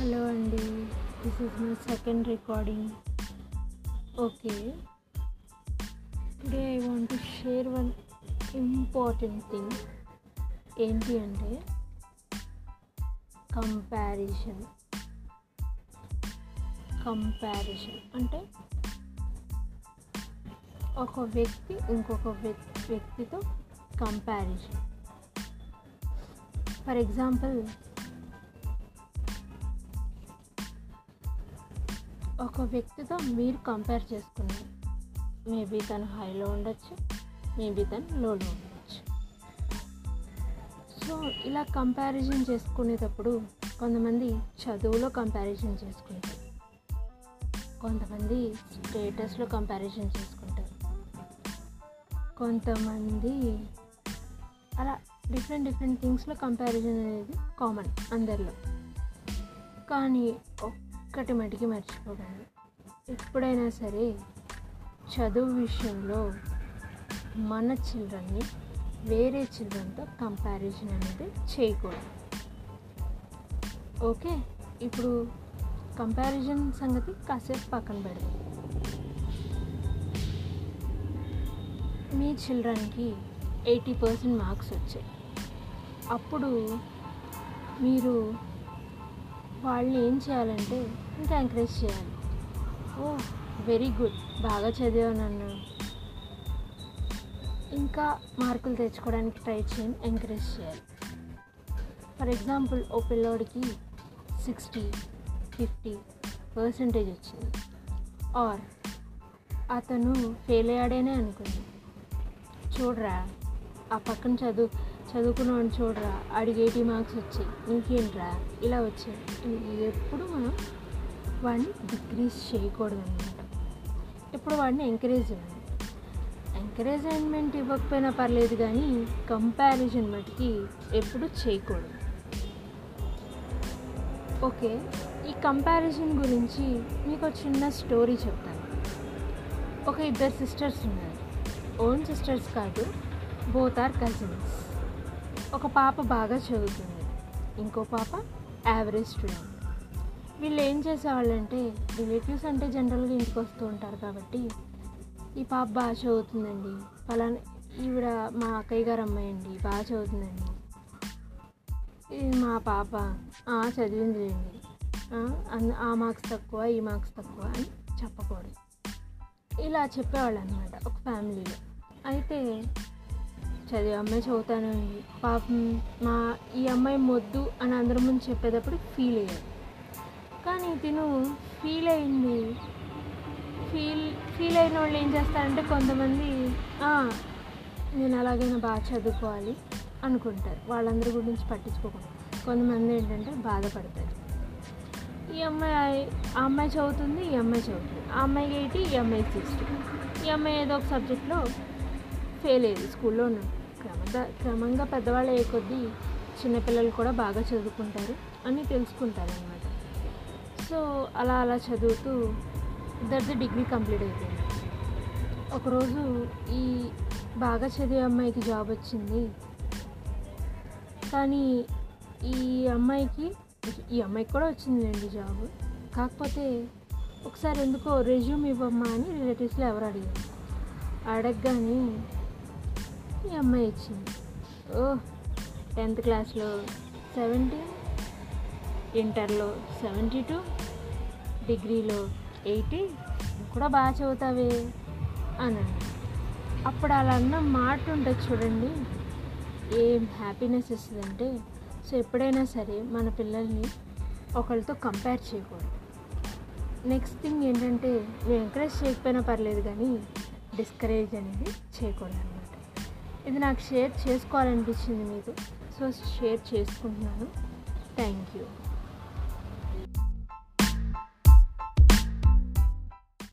Hello అండి. This is my second recording okay today I want to share one important thing ఏంటి అంటే comparison comparison అంటే ఒక వ్యక్తి ఇంకొక వ్యక్తి వ్యక్తితో కంపారిజన్ ఫర్ ఎగ్జాంపుల్ ఒక వ్యక్తితో మీరు కంపేర్ చేసుకున్నారు. మేబీ తను హైలో ఉండొచ్చు మేబీ తను లోలో ఉండొచ్చు. సో ఇలా కంపారిజన్ చేసుకునేటప్పుడు కొంతమంది చదువులో కంపారిజన్ చేసుకుంటారు. కొంతమంది స్టేటస్లో కంపారిజన్ చేసుకుంటారు. కొంతమంది అలా డిఫరెంట్ డిఫరెంట్ థింగ్స్లో కంపారిజన్ అనేది కామన్ అందరిలో. కానీ ఒక్కటి మటుకి మర్చిపోకండి ఎప్పుడైనా సరే చదువు విషయంలో మన చిల్డ్రన్ని వేరే చిల్డ్రన్తో కంపారిజన్ అనేది చేయకూడదు. ఓకే? ఇప్పుడు కంపారిజన్ సంగతి కాసేపు పక్కన పెడదాం. మీ చిల్డ్రన్కి ఎయిటీ పర్సెంట్ మార్క్స్ వచ్చాయి. అప్పుడు మీరు వాళ్ళని ఏం చేయాలంటే ఇంకా ఎంకరేజ్ చేయాలి. ఓ వెరీ గుడ్ బాగా చదివావు నన్ను. ఇంకా మార్కులు తెచ్చుకోవడానికి ట్రై చేయండి ఎంకరేజ్ చేయాలి. ఫర్ ఎగ్జాంపుల్ ఓ పిల్లోడికి సిక్స్టీ ఫిఫ్టీ పర్సంటేజ్ వచ్చింది. ఆర్ అతను ఫెయిల్ అయ్యాడేనే అనుకుంది. చూడరా ఆ పక్కన చదువు చదువుకున్నవాడిని చూడరా? ఆడికి ఎయిటీ మార్క్స్ వచ్చాయి. ఇంకేంట్రా? ఇలా వచ్చాయి ఎప్పుడు మనం వాడిని డిక్రీజ్ చేయకూడదు అనమాట ఎప్పుడు వాడిని ఎంకరేజ్ ఇవ్వాలి ఎంకరేజ్మెంట్ ఇవ్వకపోయినా పర్లేదు కానీ కంపారిజన్ మటుకి ఎప్పుడు చేయకూడదు. ఓకే ఈ కంపారిజన్ గురించి మీకు చిన్న స్టోరీ చెప్తాను. ఒక ఇద్దరు సిస్టర్స్ ఉన్నారు. ఓన్ సిస్టర్స్ కాదు బోత్ ఆర్ కజిన్స్. ఒక పాప బాగా చదువుతుంది. ఇంకో పాప యావరేజ్ స్టూడెంట్ వీళ్ళు ఏం చేసేవాళ్ళంటే రిలేటివ్స్ అంటే జనరల్గా ఇంటికి వస్తూ ఉంటారు కాబట్టి ఈ పాప బాగా చదువుతుందండి. ఫలానా ఈవిడ మా అక్కయ్య గారు అమ్మాయి అండి బాగా చదువుతుందండి. ఇది మా పాప చదివిందిలేండి. అన్- ఆ మార్క్స్ తక్కువ ఈ మార్క్స్ తక్కువ అని చెప్పకూడదు. ఇలా చెప్పేవాళ్ళు అనమాట ఒక ఫ్యామిలీలో అయితే చదివే అమ్మాయి చదువుతాను పాపం మా ఈ అమ్మాయి మొద్దు అని అందరి ముందు చెప్పేటప్పుడు ఫీల్ అయ్యాను. కానీ తిను ఫీల్ అయింది. ఫీల్ ఫీల్ అయిన వాళ్ళు ఏం చేస్తారంటే కొంతమంది నేను అలాగైనా బాగా చదువుకోవాలి అనుకుంటారు. వాళ్ళందరి గురించి పట్టించుకోకుండా. కొంతమంది ఏంటంటే బాధపడతారు. ఈ అమ్మాయి ఆ అమ్మాయి చదువుతుంది ఈ అమ్మాయి చదువుతుంది. ఆ అమ్మాయికి ఎయిటీ ఈ అమ్మాయికి సిక్స్టీ. ఈ అమ్మాయి ఏదో ఒక సబ్జెక్ట్లో ఫెయిల్ అయ్యేది స్కూల్లో క్రమ క్రమంగా పెద్దవాళ్ళు అయ్యే కొద్దీ చిన్నపిల్లలు కూడా బాగా చదువుకుంటారు అని తెలుసుకుంటారు అనమాట సో అలా అలా చదువుతూ ఇద్దరిది డిగ్రీ కంప్లీట్ అయిపోయింది. ఒకరోజు ఈ బాగా చదివే అమ్మాయికి జాబ్ వచ్చింది. కానీ ఈ అమ్మాయికి ఈ అమ్మాయికి కూడా వచ్చిందిలేండి జాబ్. కాకపోతే ఒకసారి ఎందుకో రెజ్యూమ్ ఇవ్వమ్మా అని రిలేటివ్స్లో ఎవరు అడిగారు. అడగగానే ఈ అమ్మాయి ఇచ్చింది ఓ టెన్త్ క్లాస్లో సెవెంటీ ఇంటర్లో సెవెంటీ టూ డిగ్రీలో ఎయిటీ కూడా బాగా చదువుతావే అని అప్పుడు అలా అన్న మాట ఉంటుంది చూడండి ఏం హ్యాపీనెస్ ఇస్తుందంటే సో ఎప్పుడైనా సరే మన పిల్లల్ని ఒకరితో కంపేర్ చేయకూడదు. నెక్స్ట్ థింగ్ ఏంటంటే మేము ఎంకరేజ్ చేయకపోయినా పర్లేదు కానీ డిస్కరేజ్ అనేది చేయకూడదు. ఇది నాకు షేర్ చేసుకోవాలనిపించింది మీకు. సో షేర్ చేసుకుంటున్నాను. Thank you.